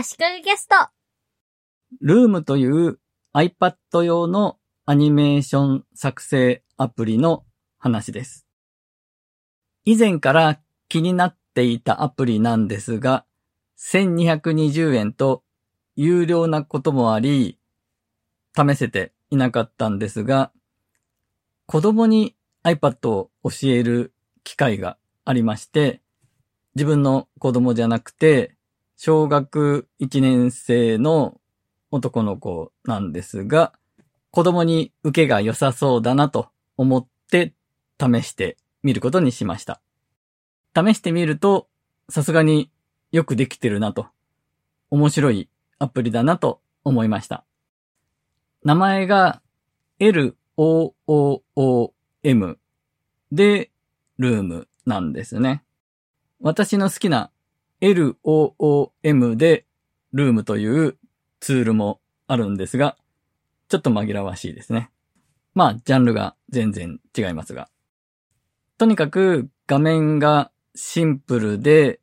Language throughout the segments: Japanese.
足利ゲスト。ルームという iPad 用のアニメーション作成アプリの話です。以前から気になっていたアプリなんですが、1220円と有料なこともあり、試せていなかったんですが、子供に iPad を教える機会がありまして、自分の子供じゃなくて、小学1年生の男の子なんですが、子供に受けが良さそうだなと思って試してみることにしました。試してみると、さすがによくできてるなと、面白いアプリだなと思いました。名前が LOOOM でルームなんですね。私の好きな LOOM でルームというツールもあるんですが、ちょっと紛らわしいですね。まあ、ジャンルが全然違いますが。とにかく画面がシンプルで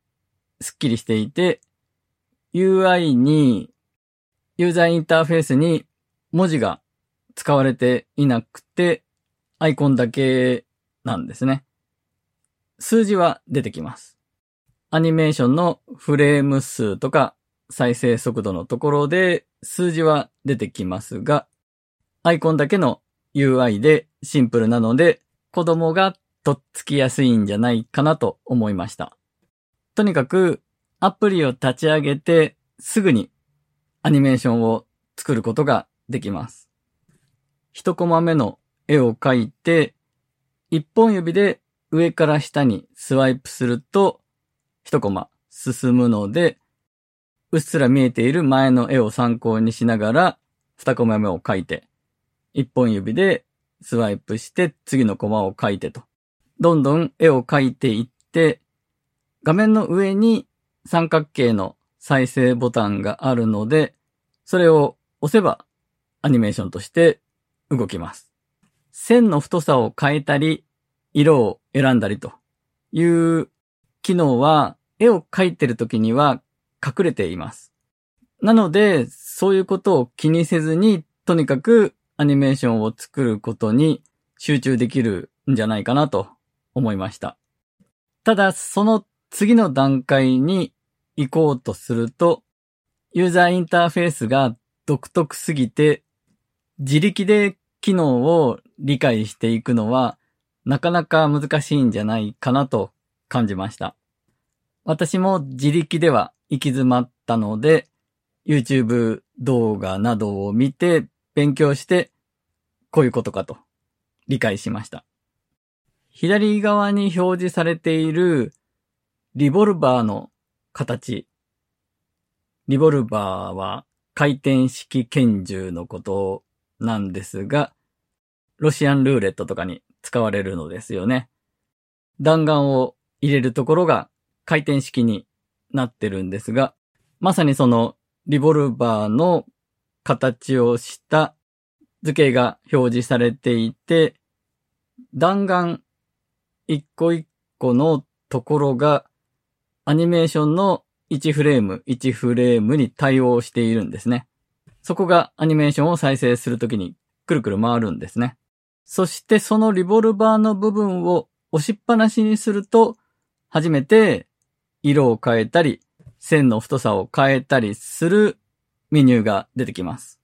スッキリしていて、UI に、ユーザーインターフェースに文字が使われていなくて、アイコンだけなんですね。数字は出てきます。アニメーションのフレーム数とか再生速度のところで数字は出てきますが、アイコンだけの UI でシンプルなので子供がとっつきやすいんじゃないかなと思いました。とにかくアプリを立ち上げてすぐにアニメーションを作ることができます。一コマ目の絵を描いて、一本指で上から下にスワイプすると、一コマ進むので、うっすら見えている前の絵を参考にしながら、二コマ目を描いて、一本指でスワイプして次のコマを描いてと。どんどん絵を描いていって、画面の上に三角形の再生ボタンがあるので、それを押せばアニメーションとして動きます。線の太さを変えたり、色を選んだりという機能は絵を描いてる時には隠れています。なので、そういうことを気にせずに、とにかくアニメーションを作ることに集中できるんじゃないかなと思いました。ただ、その次の段階に行こうとすると、ユーザーインターフェースが独特すぎて、自力で機能を理解していくのは、なかなか難しいんじゃないかなと感じました。私も自力では行き詰まったので、YouTube 動画などを見て勉強して、こういうことかと理解しました。左側に表示されているリボルバーの形。リボルバーは回転式拳銃のことなんですが、ロシアンルーレットとかに使われるのですよね。弾丸を入れるところが回転式になってるんですが、まさにそのリボルバーの形をした図形が表示されていて、弾丸一個一個のところがアニメーションの1フレーム1フレームに対応しているんですね。そこがアニメーションを再生するときにくるくる回るんですね。そしてそのリボルバーの部分を押しっぱなしにすると、初めて色を変えたり、線の太さを変えたりするメニューが出てきます。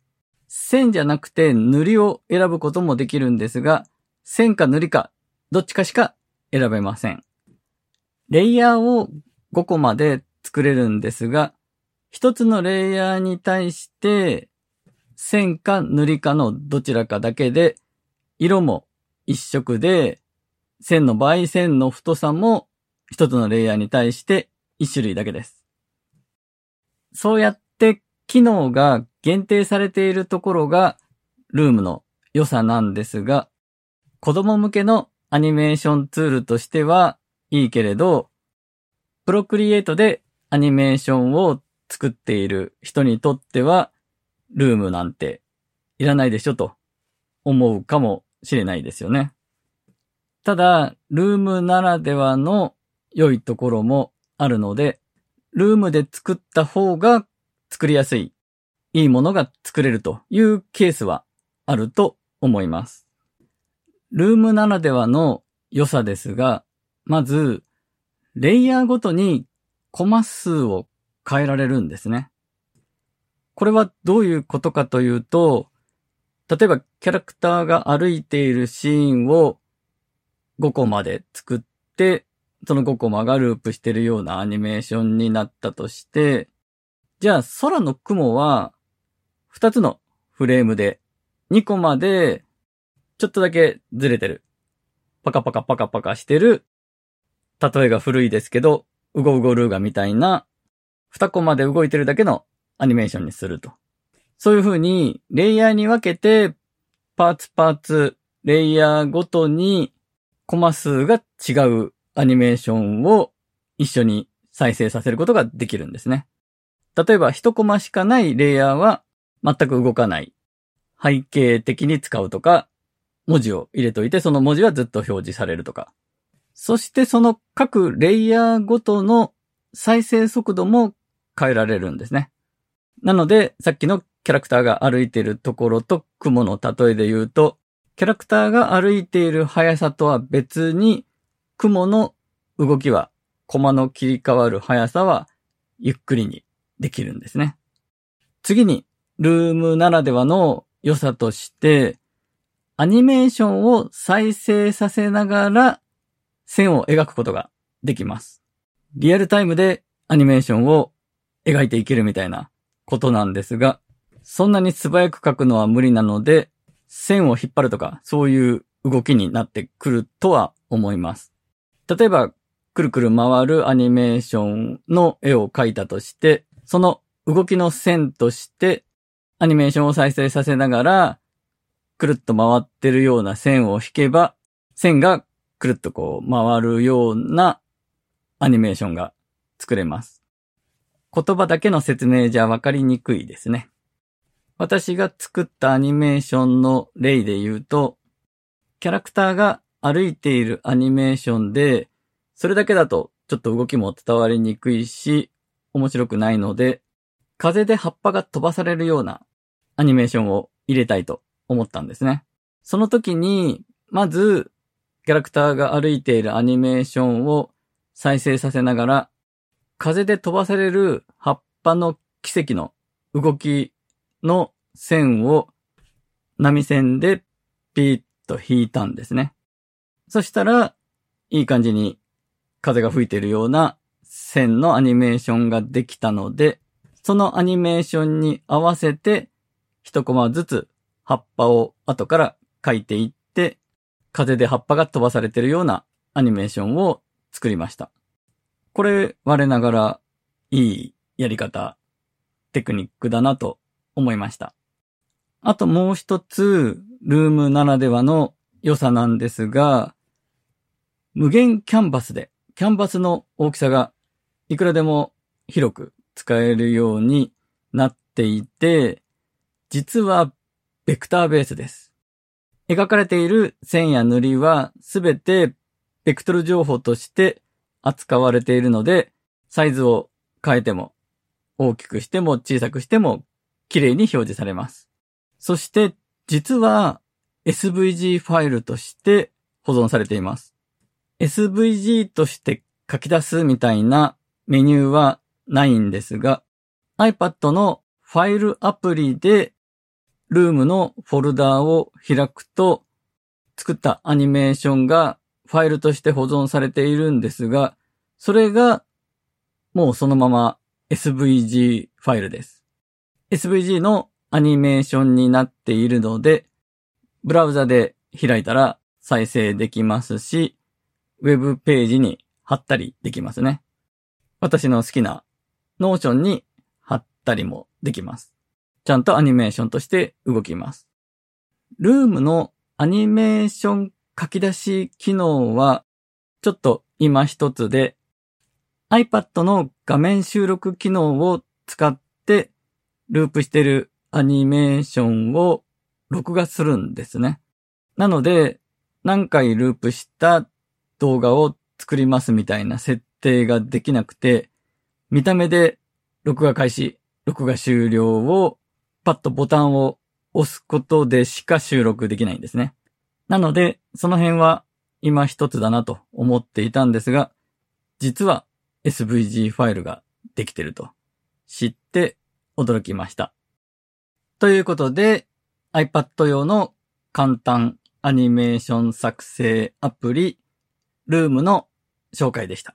線じゃなくて塗りを選ぶこともできるんですが、線か塗りか、どっちかしか選べません。レイヤーを5個まで作れるんですが、一つのレイヤーに対して、線か塗りかのどちらかだけで、色も一色で、線の場合線の太さも一つのレイヤーに対して一種類だけです。そうやって機能が限定されているところがルームの良さなんですが、子供向けのアニメーションツールとしてはいいけれど、プロクリエイトでアニメーションを作っている人にとっては、ルームなんていらないでしょと思うかもしれないですよね。ただ、ルームならではの良いところもあるので、ルームで作った方が作りやすい、いいものが作れるというケースはあると思います。ルームならではの良さですが、まず、レイヤーごとにコマ数を変えられるんですね。これはどういうことかというと、例えばキャラクターが歩いているシーンを5個まで作って、その5コマがループしてるようなアニメーションになったとして、じゃあ空の雲は2つのフレームで2コマでちょっとだけずれてる。パカパカパカパカしてる。例えが古いですけど、ウゴウゴルーガみたいな2コマで動いてるだけのアニメーションにすると。そういう風に、レイヤーに分けて、パーツパーツ、レイヤーごとに、コマ数が違うアニメーションを一緒に再生させることができるんですね。例えば、一コマしかないレイヤーは全く動かない。背景的に使うとか、文字を入れといて、その文字はずっと表示されるとか。そしてその各レイヤーごとの再生速度も変えられるんですね。なので、さっきのキャラクターが歩いているところと雲の例えで言うと、キャラクターが歩いている速さとは別に、雲の動きは、コマの切り替わる速さは、ゆっくりにできるんですね。次に、ルームならではの良さとして、アニメーションを再生させながら線を描くことができます。リアルタイムでアニメーションを描いていけるみたいなことなんですが、そんなに素早く描くのは無理なので、線を引っ張るとか、そういう動きになってくるとは思います。例えば、くるくる回るアニメーションの絵を描いたとして、その動きの線として、アニメーションを再生させながら、くるっと回ってるような線を引けば、線がくるっとこう回るようなアニメーションが作れます。言葉だけの説明じゃわかりにくいですね。私が作ったアニメーションの例で言うと、キャラクターが歩いているアニメーションで、それだけだとちょっと動きも伝わりにくいし、面白くないので、風で葉っぱが飛ばされるようなアニメーションを入れたいと思ったんですね。その時に、まず、キャラクターが歩いているアニメーションを再生させながら、風で飛ばされる葉っぱの奇跡の動きの線を波線でピーッと引いたんですね。そしたら、いい感じに風が吹いてるような線のアニメーションができたので、そのアニメーションに合わせて一コマずつ葉っぱを後から描いていって、風で葉っぱが飛ばされてるようなアニメーションを作りました。これ、我ながら、いいやり方、テクニックだなと思いました。あともう一つ、ルームならではの良さなんですが、無限キャンバスで、キャンバスの大きさがいくらでも広く使えるようになっていて、実はベクターベースです。描かれている線や塗りはすべてベクトル情報として扱われているので、サイズを変えても、大きくしても小さくしても、綺麗に表示されます。そして、実は SVG ファイルとして保存されています。SVG として書き出すみたいなメニューはないんですが、iPad のファイルアプリでルームのフォルダーを開くと、作ったアニメーションがファイルとして保存されているんですが、それがもうそのまま SVG ファイルです。SVG のアニメーションになっているので、ブラウザで開いたら再生できますし、ウェブページに貼ったりできますね。私の好きな Notion に貼ったりもできます。ちゃんとアニメーションとして動きます。ルームのアニメーション書き出し機能は、ちょっと今一つで、iPad の画面収録機能を使って、ループしてるアニメーションを録画するんですね。なので、何回ループした動画を作りますみたいな設定ができなくて、見た目で録画開始録画終了をパッとボタンを押すことでしか収録できないんですね。なので、その辺は今一つだなと思っていたんですが、実は SVG ファイルができてると知って驚きました。ということで iPad 用の簡単アニメーション作成アプリルームの紹介でした。